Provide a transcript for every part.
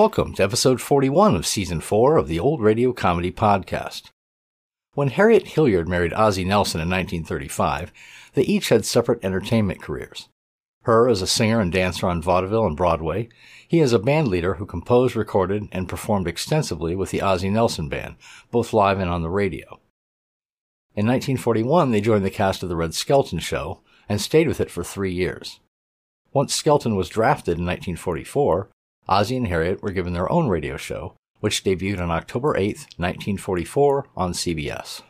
Welcome to episode 41 of season 4 of the Old Radio Comedy Podcast. When Harriet Hilliard married Ozzie Nelson in 1935, they each had separate entertainment careers. Her as a singer and dancer on vaudeville and Broadway, he as a band leader who composed, recorded, and performed extensively with the Ozzie Nelson Band, both live and on the radio. In 1941, they joined the cast of The Red Skelton Show and stayed with it for three years. Once Skelton was drafted in 1944, Ozzie and Harriet were given their own radio show, which debuted on October 8, 1944 on CBS.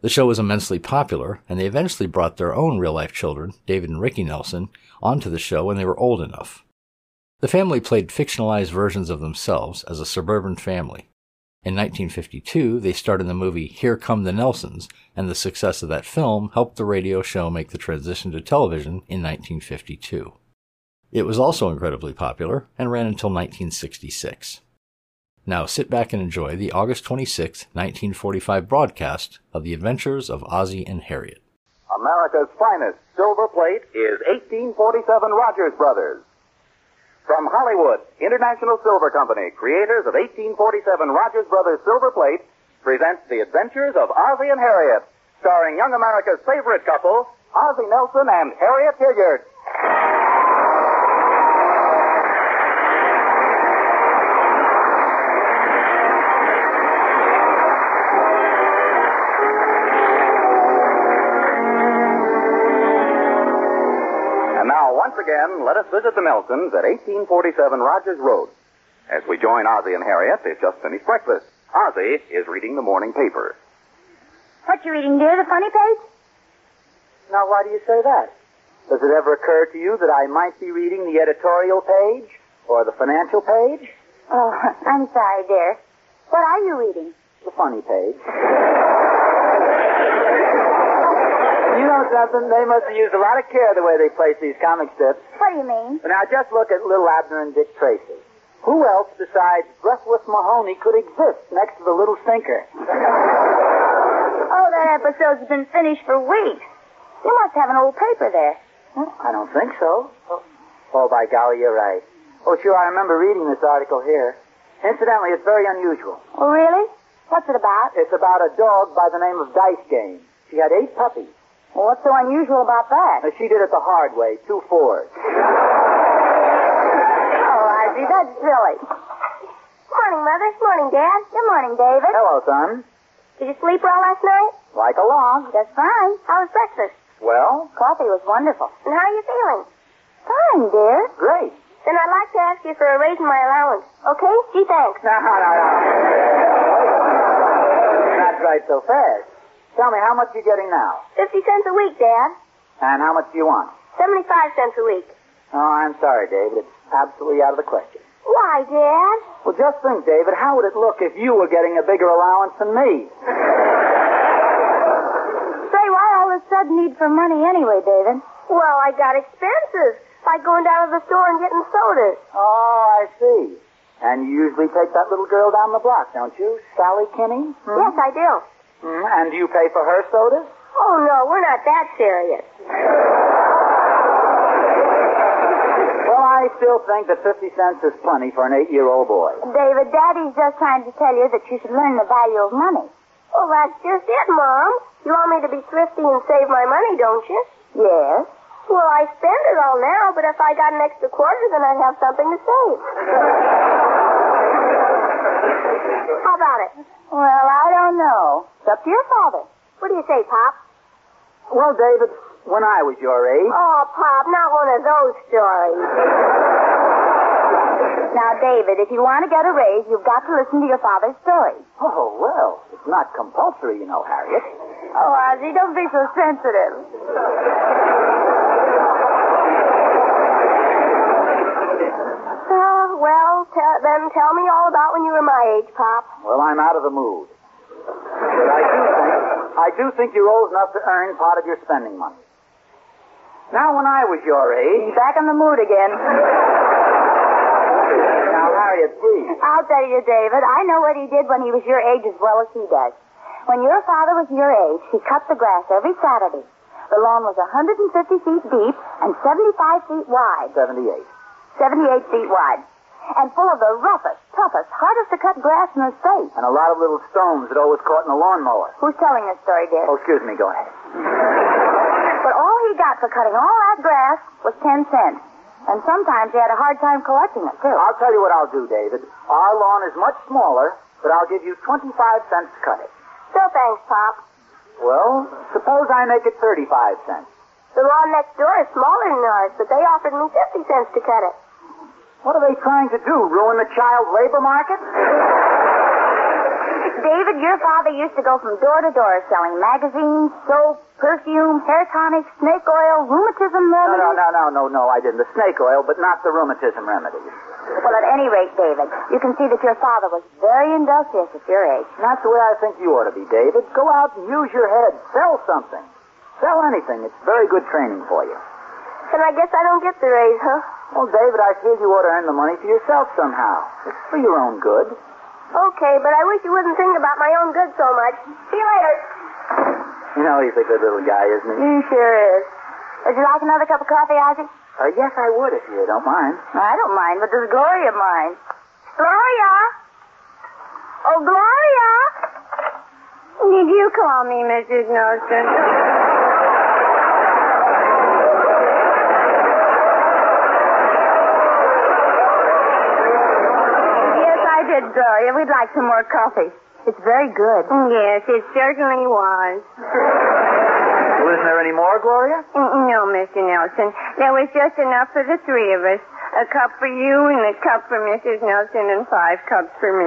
The show was immensely popular, and they eventually brought their own real life children, David and Ricky Nelson, onto the show when they were old enough. The family played fictionalized versions of themselves as a suburban family. In 1952, they starred in the movie Here Come the Nelsons, and the success of that film helped the radio show make the transition to television in 1952. It was also incredibly popular and ran until 1966. Now sit back and enjoy the August 26, 1945 broadcast of The Adventures of Ozzie and Harriet. America's finest silver plate is 1847 Rogers Brothers. From Hollywood, International Silver Company, creators of 1847 Rogers Brothers Silver Plate, presents The Adventures of Ozzie and Harriet, starring young America's favorite couple, Ozzie Nelson and Harriet Hilliard. Let us visit the Nelsons at 1847 Rogers Road. As we join Ozzie and Harriet, they've just finished breakfast. Ozzie is reading the morning paper. What are you reading, dear? The funny page? Now, why do you say that? Does it ever occur to you that I might be reading the editorial page or the financial page? Oh, I'm sorry, dear. What are you reading? The funny page. You know something? They must have used a lot of care the way they place these comic strips. What do you mean? Now just look at little Abner and Dick Tracy. Who else besides Breathless Mahoney could exist next to the little stinker? Oh, that episode's been finished for weeks. You must have an old paper there. Well, I don't think so. Oh, oh, by golly, you're right. Oh, sure, I remember reading this article here. Incidentally, it's very unusual. Oh, really? What's it about? It's about a dog by the name of Dice Game. She had eight puppies. Well, what's so unusual about that? Uh, She did it the hard way, two fours. Oh, Ozzie, that's silly. Morning, Mother. Morning, Dad. Good morning, David. Hello, son. Did you sleep well last night? Like a log. Just fine. How was breakfast? Well, Coffee was wonderful. And how are you feeling? Fine, dear. great. Then I'd like to ask you for a raise in my allowance. Okay? Gee, thanks. No, no, no. Not right so fast. Tell me, how much are you getting now? Fifty cents a week, Dad. And how much do you want? Seventy-five cents a week. Oh, I'm sorry, David. It's absolutely out of the question. Why, Dad? Well, just think, David, how would it look if you were getting a bigger allowance than me? Say, why all this sudden need for money anyway, David? Well, I got expenses. Like going down to the store and getting sodas. Oh, I see. And you usually take that little girl down the block, don't you? Sally Kinney? Hmm? Yes, I do. Hmm, And do you pay for her sodas? Oh, no, we're not that serious. Well, I still think that 50 cents is plenty for an eight-year-old boy. David, Daddy's just trying to tell you that you should learn the value of money. Well, that's just it, Mom. You want me to be thrifty and save my money, don't you? Yes. Well, I spend it all now, but if I got an extra quarter, then I'd have something to save. How about it? Well, I don't know. It's up to your father. What do you say, Pop? Well, David, when I was your age, Oh, Pop, not one of those stories. now, David, if you want to get a raise, you've got to listen to your father's story. oh, well, it's not compulsory, you know, Harriet. Oh, Ozzie, don't be so sensitive. Uh, well, te- then tell me all about when you were my age, Pop. Well, I'm out of the mood. But I do think, I do think you're old enough to earn part of your spending money. Now, when I was your age. Back in the mood again. Now, Harriet, please. I'll tell you, David. I know what he did when he was your age as well as he does. When your father was your age, he cut the grass every Saturday. The lawn was 150 feet deep and 75 feet wide. 78. 78 feet wide. And full of the roughest, toughest, hardest to cut grass in the state. And a lot of little stones that always caught in the lawnmower. Who's telling this story, dear? Oh, excuse me, go ahead. But all he got for cutting all that grass was 10 cents. And sometimes he had a hard time collecting it, too. I'll tell you what I'll do, David. Our lawn is much smaller, but I'll give you 25 cents to cut it. Still thanks, Pop. Well, suppose I make it 35 cents. The lawn next door is smaller than ours, but they offered me 50 cents to cut it. What are they trying to do? Ruin the child labor market? David, your father used to go from door to door selling magazines, soap, perfume, hair tonics, snake oil, rheumatism remedies. no, no, no, no, no, no, I didn't. The snake oil, but not the rheumatism remedies. Well, at any rate, David, you can see that your father was very industrious at your age. That's the way I think you ought to be, David. Go out and use your head. Sell something. Sell anything. It's very good training for you. And I guess I don't get the raise, huh? Well, David, I feel you ought to earn the money for yourself somehow. It's for your own good. Okay, but I wish you wouldn't think about my own good so much. See you later. You know he's a good little guy, isn't he? He sure is. Would you like another cup of coffee, Ozzie? Uh, yes, I would if you don't mind. I don't mind, but does Gloria mind? Gloria? Oh, Gloria? Did you call me, Mrs. Nelson? Yes, I did, Gloria. We'd like some more coffee. It's very good. Yes, it certainly was. Well, isn't there any more, Gloria? No, Mr. Nelson. There was just enough for the three of us. A cup for you and a cup for Mrs. Nelson and five cups for me.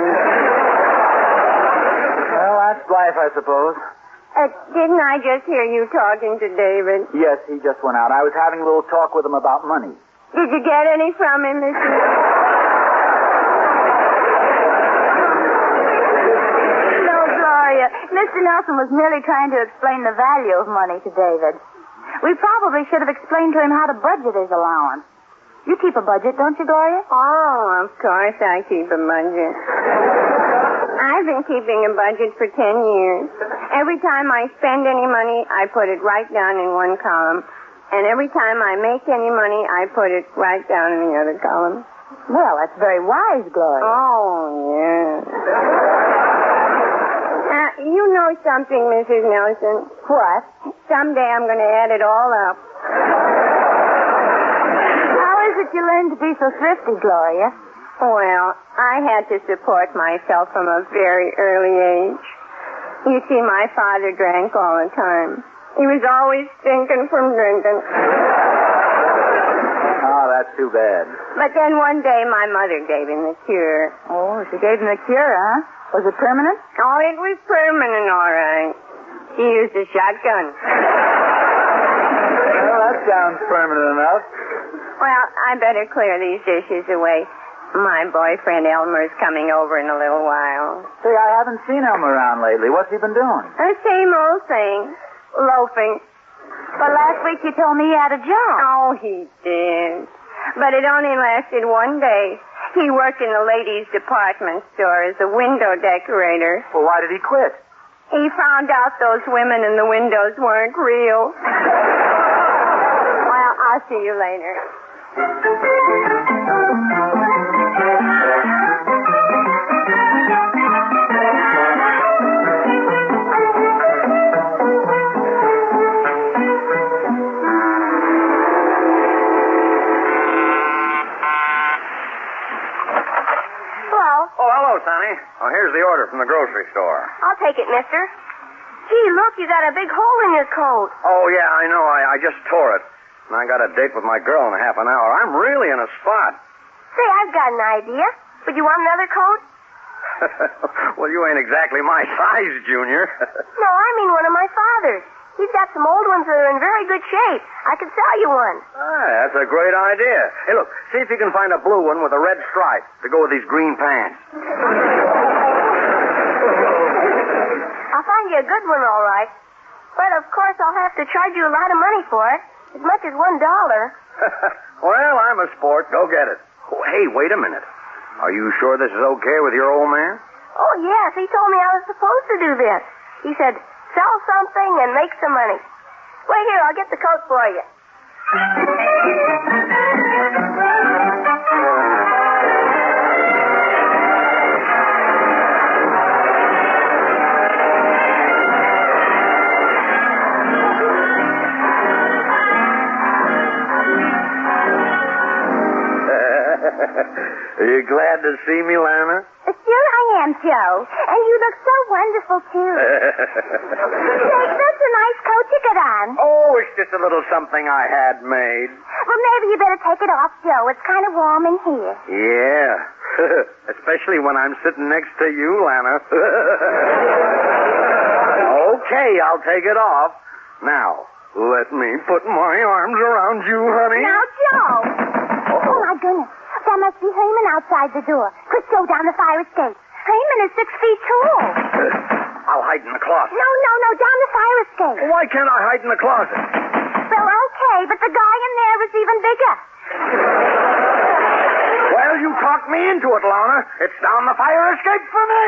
Well, that's life, I suppose. Uh, didn't I just hear you talking to David? Yes, he just went out. I was having a little talk with him about money. Did you get any from him, Mr. No, Gloria. Mr. Nelson was merely trying to explain the value of money to David. We probably should have explained to him how to budget his allowance. You keep a budget, don't you, Gloria? Oh, of course I keep a budget. I've been keeping a budget for ten years. Every time I spend any money, I put it right down in one column. And every time I make any money, I put it right down in the other column. Well, that's very wise, Gloria. Oh, yes. You know something, Mrs. Nelson? What? Someday I'm going to add it all up. How is it you learned to be so thrifty, Gloria? Well, I had to support myself from a very early age. You see, my father drank all the time. He was always stinking from drinking. Oh, that's too bad. But then one day my mother gave him the cure. Oh, she gave him the cure, huh? Was it permanent? Oh, it was permanent, all right. He used a shotgun. Well, that sounds permanent enough. Well, I better clear these dishes away. My boyfriend Elmer's coming over in a little while. Say, I haven't seen him around lately. What's he been doing? The same old thing. Loafing. But last week you told me he had a job. Oh, he did. But it only lasted one day. He worked in the ladies' department store as a window decorator. Well, why did he quit? He found out those women in the windows weren't real. well, I'll see you later. Sonny. Oh, here's the order from the grocery store. I'll take it, mister. Gee, look, you got a big hole in your coat. Oh, yeah, I know. I, I just tore it. And I got a date with my girl in half an hour. I'm really in a spot. Say, I've got an idea. Would you want another coat? well, you ain't exactly my size, Junior. No, I mean one of my father's. He's got some old ones that are in very good shape. I could sell you one. Ah, that's a great idea. Hey, look, see if you can find a blue one with a red stripe to go with these green pants. I'll find you a good one, all right. But of course, I'll have to charge you a lot of money for it. As much as one dollar. well, I'm a sport. Go get it. Oh, hey, wait a minute. Are you sure this is okay with your old man? Oh, yes. He told me I was supposed to do this. He said, sell something and make some money. Wait here, I'll get the coat for you. Are you glad to see me, Lana? Sure I am, Joe. And you look so wonderful, too. Say, that's a nice coat you got on. oh, it's just a little something I had made. Well, maybe you better take it off, Joe. It's kind of warm in here. Yeah. Especially when I'm sitting next to you, Lana. okay, I'll take it off. Now, let me put my arms around you, honey. Now, Joe. Oh, my goodness. There must be Herman outside the door. Quick, go down the fire escape. Herman is six feet tall. I'll hide in the closet. No, no, no, down the fire escape. Why can't I hide in the closet? Well, okay, but the guy in there is even bigger. Well, you talked me into it, Lana. It's down the fire escape for me.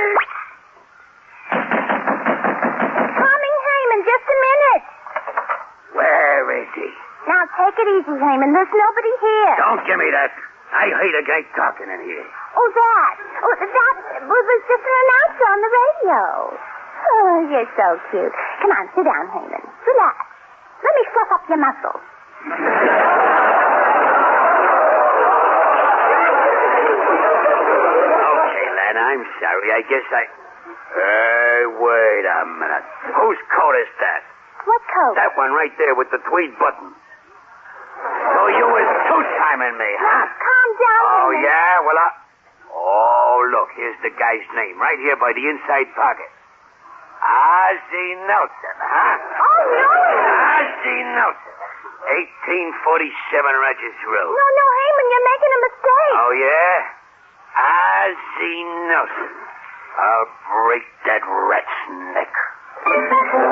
Coming, Herman, just a minute. Where is he? Now, take it easy, Herman. There's nobody here. Don't give me that. I hate a guy talking in here. Oh, that. Oh, that was just an announcer on the radio. Oh, you're so cute. Come on, sit down, Herman. Relax. Let me fluff up your muscles. Okay, Len, I'm sorry. I guess I. Hey, wait a minute. Whose coat is that? What coat? That one right there with the tweed button. So you was two-timing me, huh? Calm down, Oh, yeah? Well, I... Oh, look, here's the guy's name, right here by the inside pocket. Ozzie Nelson, huh? Oh, no. Ozzie Nelson. 1847 Rogers Road. No, no, Herman, you're making a mistake. Oh, yeah? Ozzie Nelson. I'll break that rat's neck.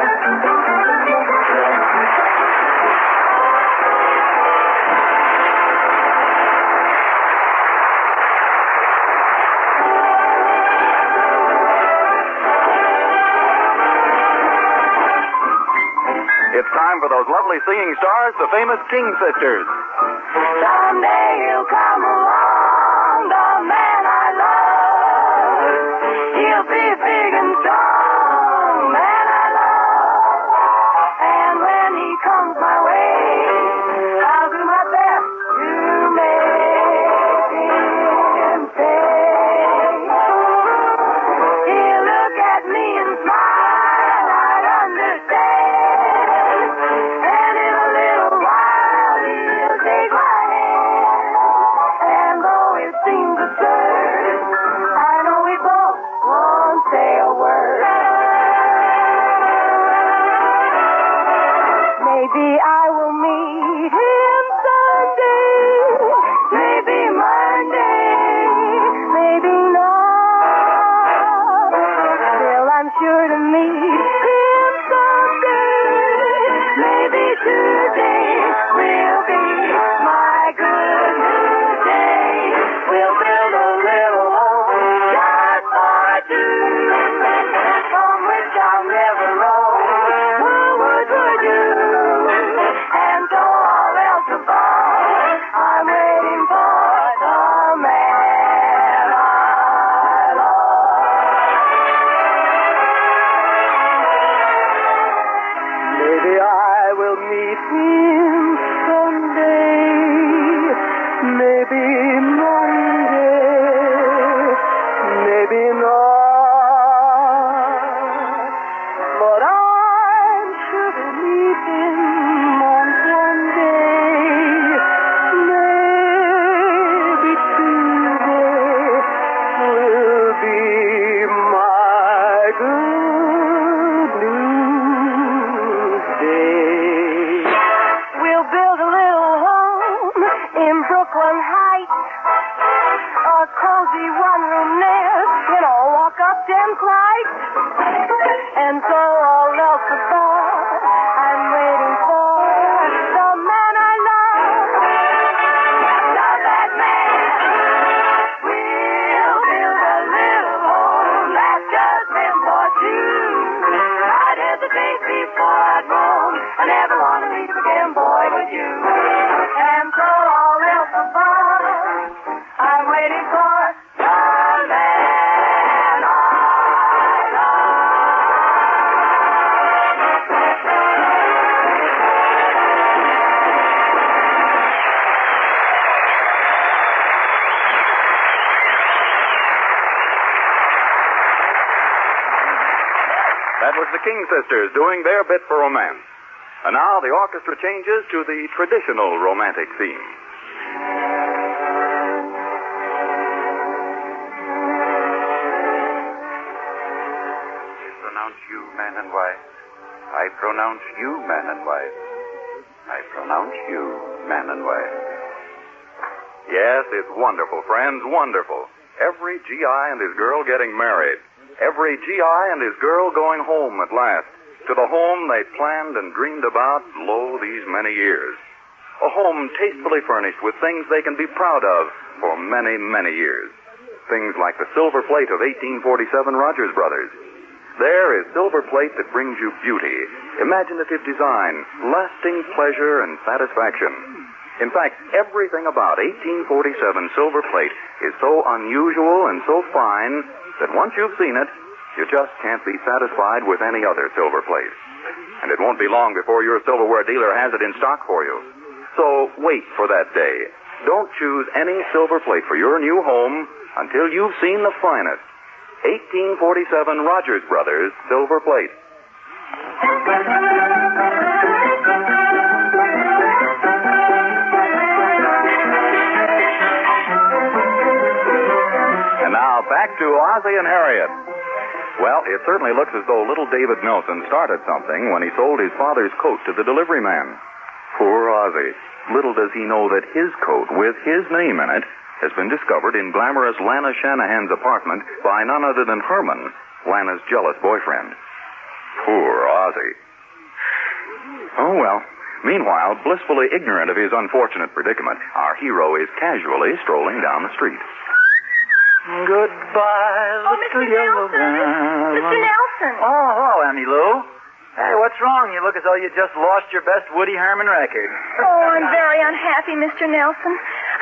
It's time for those lovely singing stars, the famous King Sisters. Someday he'll come along, never want to again, boy, with you. And so all else above, I'm waiting for the man I That was the King Sisters doing their bit for romance. And now the orchestra changes to the traditional romantic theme. I pronounce you man and wife. I pronounce you man and wife. I pronounce you man and wife. Yes, it's wonderful, friends, wonderful. Every GI and his girl getting married. Every GI and his girl going home at last. To the home they planned and dreamed about, lo, these many years. A home tastefully furnished with things they can be proud of for many, many years. Things like the silver plate of 1847 Rogers Brothers. There is silver plate that brings you beauty, imaginative design, lasting pleasure and satisfaction. In fact, everything about 1847 silver plate is so unusual and so fine that once you've seen it, you just can't be satisfied with any other silver plate. And it won't be long before your silverware dealer has it in stock for you. So wait for that day. Don't choose any silver plate for your new home until you've seen the finest 1847 Rogers Brothers silver plate. And now back to Ozzie and Harriet. Well, it certainly looks as though little David Nelson started something when he sold his father's coat to the delivery man. Poor Ozzie. Little does he know that his coat, with his name in it, has been discovered in glamorous Lana Shanahan's apartment by none other than Herman, Lana's jealous boyfriend. Poor Ozzie. Oh, well. Meanwhile, blissfully ignorant of his unfortunate predicament, our hero is casually strolling down the street. Goodbye, Oh, little Mr. yellow Nelson. Mr. Nelson. Oh, hello, Emmy Lou. Hey, what's wrong? You look as though you just lost your best Woody Herman record. Oh, I'm very unhappy, Mr. Nelson.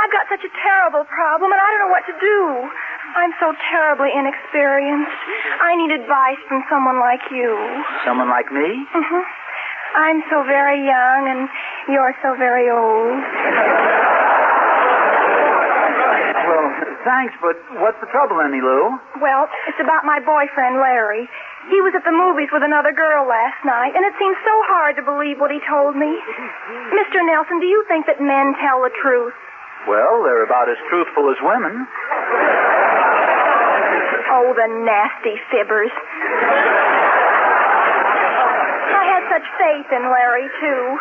I've got such a terrible problem, and I don't know what to do. I'm so terribly inexperienced. I need advice from someone like you. Someone like me? Mm-hmm. I'm so very young, and you're so very old. Thanks, but what's the trouble, Emmy Lou? Well, it's about my boyfriend, Larry. He was at the movies with another girl last night, and it seems so hard to believe what he told me. Mr. Nelson, do you think that men tell the truth? Well, they're about as truthful as women. Oh, the nasty fibbers. I had such faith in Larry, too.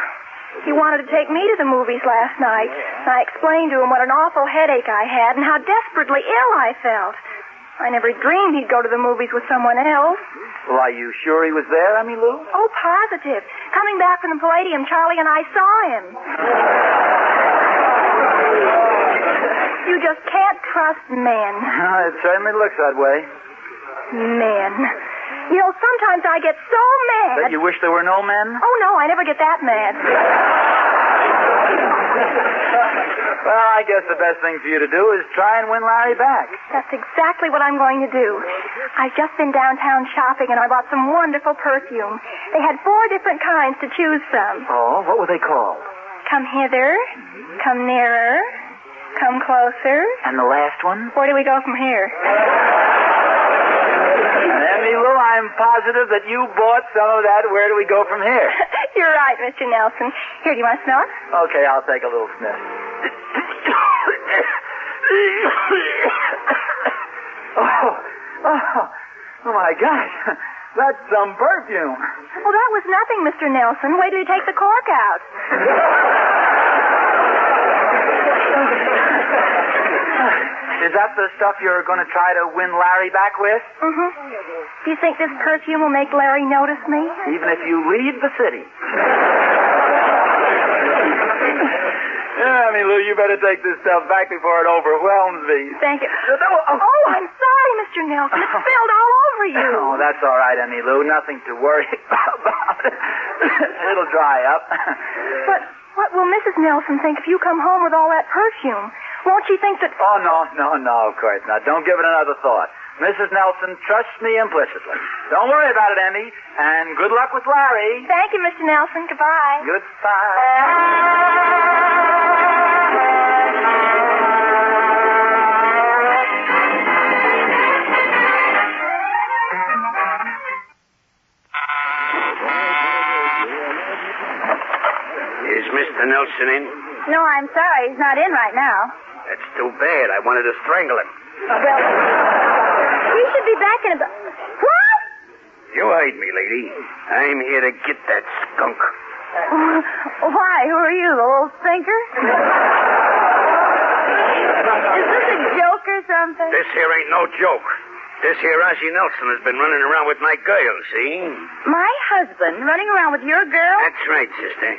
He wanted to take me to the movies last night. And I explained to him what an awful headache I had and how desperately ill I felt. I never dreamed he'd go to the movies with someone else. Well, are you sure he was there, Emmy Lou? Oh, positive. Coming back from the Palladium, Charlie and I saw him. You just can't trust men. it certainly looks that way. Men. You know, sometimes I get so mad. That you wish there were no men? Oh, no, I never get that mad. Well, I guess the best thing for you to do is try and win Larry back. That's exactly what I'm going to do. I've just been downtown shopping and I bought some wonderful perfume. They had four different kinds to choose from. Oh, what were they called? Come hither, come nearer, come closer. And the last one? Where do we go from here? I'm positive that you bought some of that. Where do we go from here? You're right, Mr. Nelson. Here, do you want to smell it? Okay, I'll take a little sniff. oh, oh, oh my gosh. That's some perfume. Well, that was nothing, Mr. Nelson. Wait till you take the cork out. Is that the stuff you're going to try to win Larry back with? Mm-hmm. Do you think this perfume will make Larry notice me? Even if you leave the city. Yeah, I mean, Lou, you better take this stuff back before it overwhelms me. Thank you. Oh. Oh, I'm sorry, Mr. Nelson. It spilled all over over you? Oh, that's all right, Emmy Lou. Nothing to worry about. It'll dry up. But what will Mrs. Nelson think if you come home with all that perfume? Won't she think that... Oh, no, no, no, of course not. Don't give it another thought. Mrs. Nelson trust me implicitly. Don't worry about it, Emmy. And good luck with Larry. Thank you, Mr. Nelson. Goodbye. Goodbye. Is Mr. Nelson in? No, I'm sorry. He's not in right now. That's too bad. I wanted to strangle him. Well, he should be back in about... What? You heard me, lady. I'm here to get that skunk. Uh, why? Who are you, the little stinker? Is this a joke or something? This here ain't no joke. This here Ozzie Nelson has been running around with my girl, see? My husband running around with your girl? That's right, sister.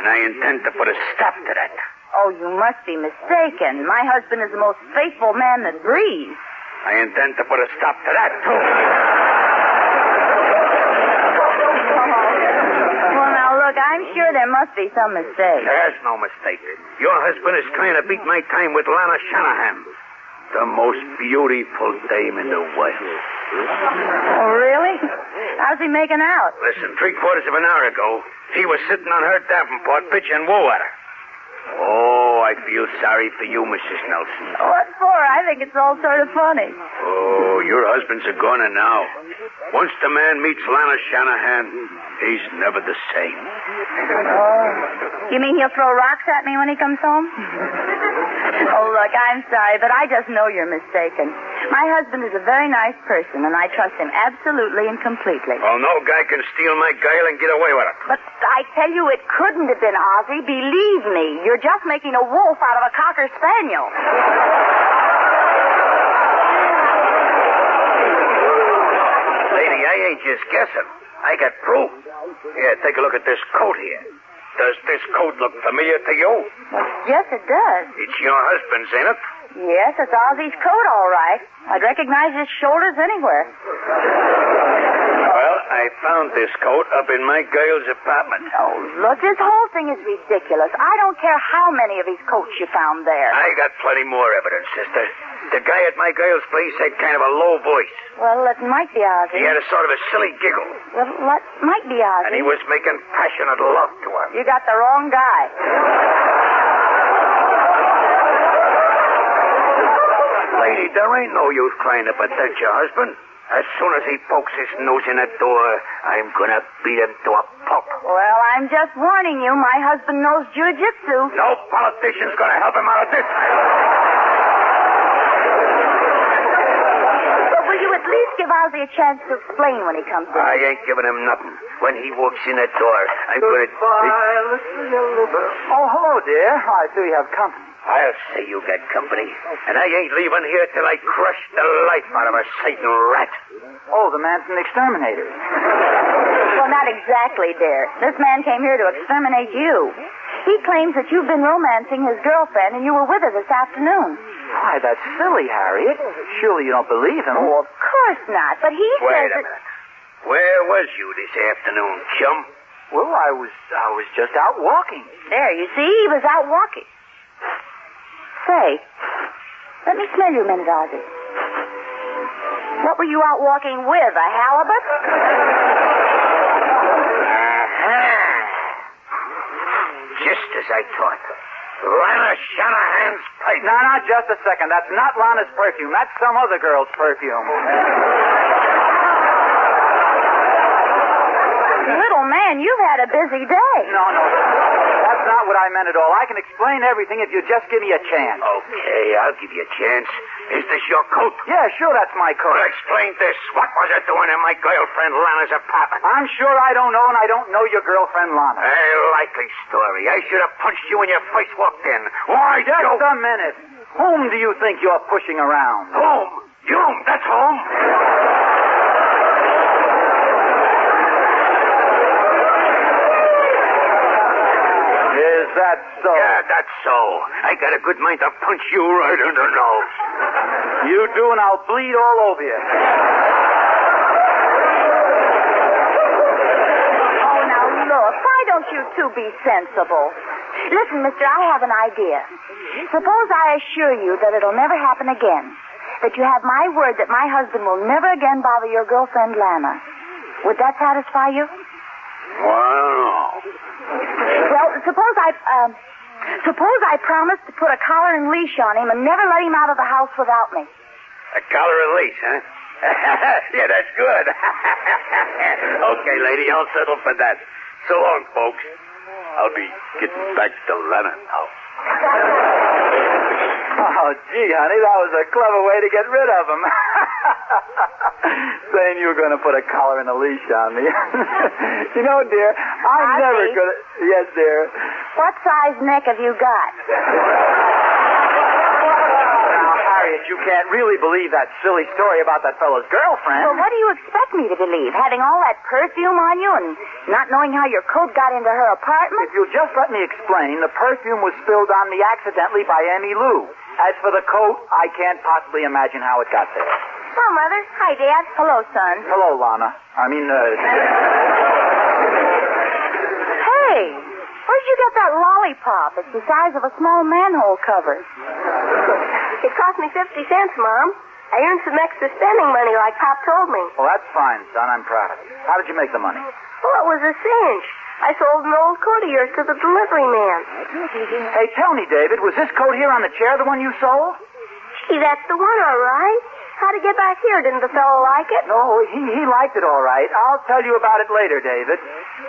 And I intend to put a stop to that. Oh, you must be mistaken. My husband is the most faithful man that breathes. I intend to put a stop to that, too. Well, now, look, I'm sure there must be some mistake. There's no mistake. Your husband is trying to beat my time with Lana Shanahan. The most beautiful dame in the world. Oh, really? How's he making out? Listen, three quarters of an hour ago, he was sitting on her Davenport pitching wool at her. Oh, I feel sorry for you, Mrs. Nelson. Oh, what for? I think it's all sort of funny. Oh, your husband's a goner now. Once the man meets Lana Shanahan, he's never the same. Oh. You mean he'll throw rocks at me when he comes home? oh, look, I'm sorry, but I just know you're mistaken. My husband is a very nice person, and I trust him absolutely and completely. Well, no guy can steal my girl and get away with it. But I tell you, it couldn't have been Ozzie. Believe me, you're just making a wolf out of a cocker spaniel. Lady, I ain't just guessing. I got proof. Here, take a look at this coat here. Does this coat look familiar to you? Well, yes, it does. It's your husband's, ain't it? Yes, it's Ozzie's coat, all right. I'd recognize his shoulders anywhere. Well, I found this coat up in my girl's apartment. Oh, look, this whole thing is ridiculous. I don't care how many of his coats you found there. I got plenty more evidence, sister. The guy at my girl's place had kind of a low voice. Well, it might be Ozzie. He had a sort of a silly giggle. Well, that might be Ozzie. And he was making passionate love to her. You got the wrong guy. Lady, there ain't no use trying to protect your husband. As soon as he pokes his nose in that door, I'm gonna beat him to a pulp. Well, I'm just warning you. My husband knows jujitsu. No politician's gonna help him out of this. But will you at least give Ozzie a chance to explain when he comes in? I ain't giving him nothing. When he walks in that door, I'm gonna. Oh, hello, dear. I see you have company. I'll say you got company. And I ain't leaving here till I crush the life out of a Satan rat. Oh, the man from the exterminators. Well, not exactly, dear. This man came here to exterminate you. He claims that you've been romancing his girlfriend and you were with her this afternoon. Why, that's silly, Harriet. Surely you don't believe him. Oh, of course not. But he Wait says a that... minute. Where was you this afternoon, chum? Well, I was I was just out walking. There, you see, he was out walking. Say, let me smell you a minute, Ozzie. What were you out walking with? A halibut? Uh-huh. Just as I thought. Lana Shanahan's pipe. No, no, just a second. That's not Lana's perfume. That's some other girl's perfume. Little man, you've had a busy day. No, no. That's not what I meant at all. I can explain everything if you just give me a chance. Okay, I'll give you a chance. Is this your coat? Yeah, sure, that's my coat. Well, explain this. What was it doing in my girlfriend Lana's apartment? I'm sure I don't know, and I don't know your girlfriend, Lana. A likely story. I should have punched you when you first walked in. Why, Just you... a minute. Whom do you think you're pushing around? Home. You, that's home. Is that so? Yeah, that's so. I got a good mind to punch you right in the nose. You do, and I'll bleed all over you. Oh, now, look, why don't you two be sensible? Listen, mister, I have an idea. Suppose I assure you that it'll never happen again. That you have my word that my husband will never again bother your girlfriend, Lana. Would that satisfy you? Well, well, suppose I, um, suppose I promise to put a collar and leash on him and never let him out of the house without me. a collar and leash, huh? yeah, that's good. okay, lady, I'll settle for that. So long, folks. I'll be getting back to Lana now. Oh, gee, honey, that was a clever way to get rid of him. Saying you were going to put a collar and a leash on me. you know, dear, I'm never going to. Yes, dear. What size neck have you got? Now, Harriet, you can't really believe that silly story about that fellow's girlfriend. Well, what do you expect me to believe? Having all that perfume on you and not knowing how your coat got into her apartment? If you'll just let me explain, the perfume was spilled on me accidentally by Emmy Lou. As for the coat, I can't possibly imagine how it got there. Hello, Mother. Hi, Dad. Hello, son. Hello, Lana. I mean, uh. Hey, where'd you get that lollipop? It's the size of a small manhole cover. It cost me 50 cents, Mom. I earned some extra spending money like Pop told me. Well, that's fine, son. I'm proud of you. How did you make the money? Well, it was a cinch. I sold an old coat of yours to the delivery man. Hey, tell me, David, was this coat here on the chair the one you sold? Gee, that's the one, all right. How'd it get back here? Didn't the fellow like it? No, he, he liked it all right. I'll tell you about it later, David.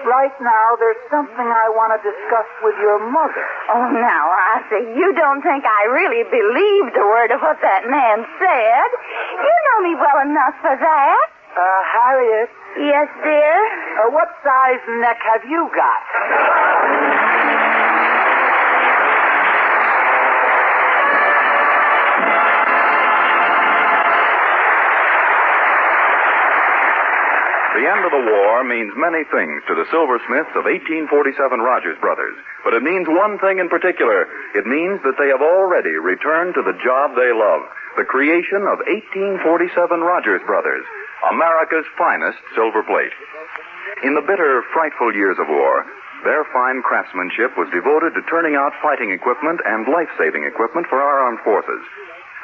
Right now, there's something I want to discuss with your mother. Oh, now, Ozzie, you don't think I really believed a word of what that man said? You know me well enough for that. Uh, Harriet, Yes, dear. uh, what size neck have you got? The end of the war means many things to the silversmiths of 1847 Rogers Brothers, but it means one thing in particular. It means that they have already returned to the job they love, the creation of 1847 Rogers Brothers, America's finest silver plate. In the bitter, frightful years of war, their fine craftsmanship was devoted to turning out fighting equipment and life-saving equipment for our armed forces.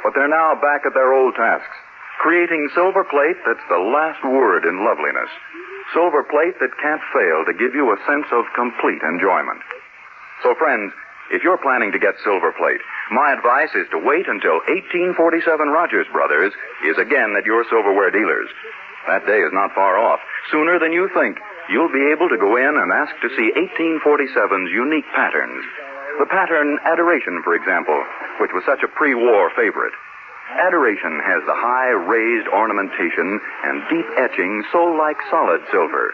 But they're now back at their old tasks, creating silver plate that's the last word in loveliness. Silver plate that can't fail to give you a sense of complete enjoyment. So, friends, if you're planning to get silver plate, my advice is to wait until 1847 Rogers Brothers is again at your silverware dealers. That day is not far off. Sooner than you think, you'll be able to go in and ask to see 1847's unique patterns. The pattern Adoration, for example, which was such a pre-war favorite. Adoration has the high raised ornamentation and deep etching so like solid silver.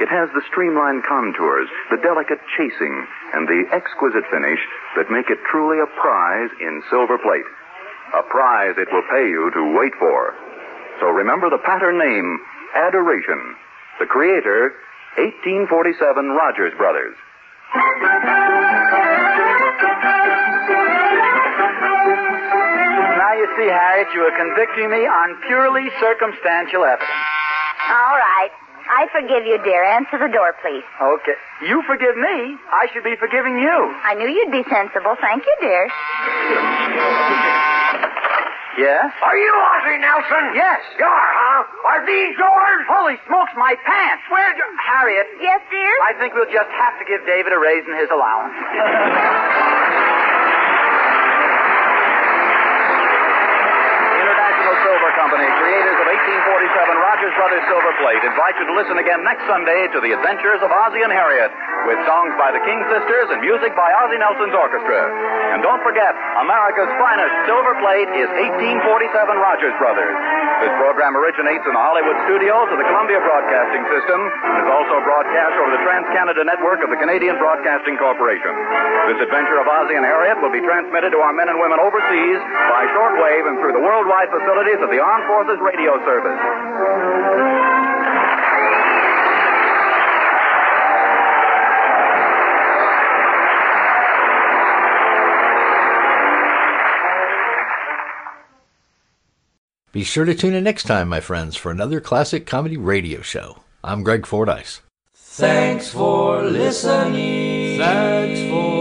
It has the streamlined contours, the delicate chasing, and the exquisite finish that make it truly a prize in silver plate. A prize it will pay you to wait for. So remember the pattern name, Adoration. The creator, 1847 Rogers Brothers. See, Harriet, you are convicting me on purely circumstantial evidence. All right. I forgive you, dear. Answer the door, please. Okay. You forgive me. I should be forgiving you. I knew you'd be sensible. Thank you, dear. Yes? Are you Ozzie Nelson? Yes. You are, huh? Are these yours? Holy smokes, my pants! Where'd you... Harriet, Yes, dear? I think we'll just have to give David a raise in his allowance. Silver Company, creators of 1847 Rogers Brothers Silver Plate, invite you to listen again next Sunday to the adventures of Ozzie and Harriet, with songs by the King Sisters and music by Ozzie Nelson's orchestra. And don't forget, America's finest silver plate is 1847 Rogers Brothers. This program originates in the Hollywood studios of the Columbia Broadcasting System and is also broadcast over the Trans-Canada Network of the Canadian Broadcasting Corporation. This adventure of Ozzie and Harriet will be transmitted to our men and women overseas by shortwave and through the worldwide facilities of the Armed Forces Radio Service. Be sure to tune in next time, my friends, for another classic comedy radio show. I'm Greg Fordyce. Thanks for listening. Thanks for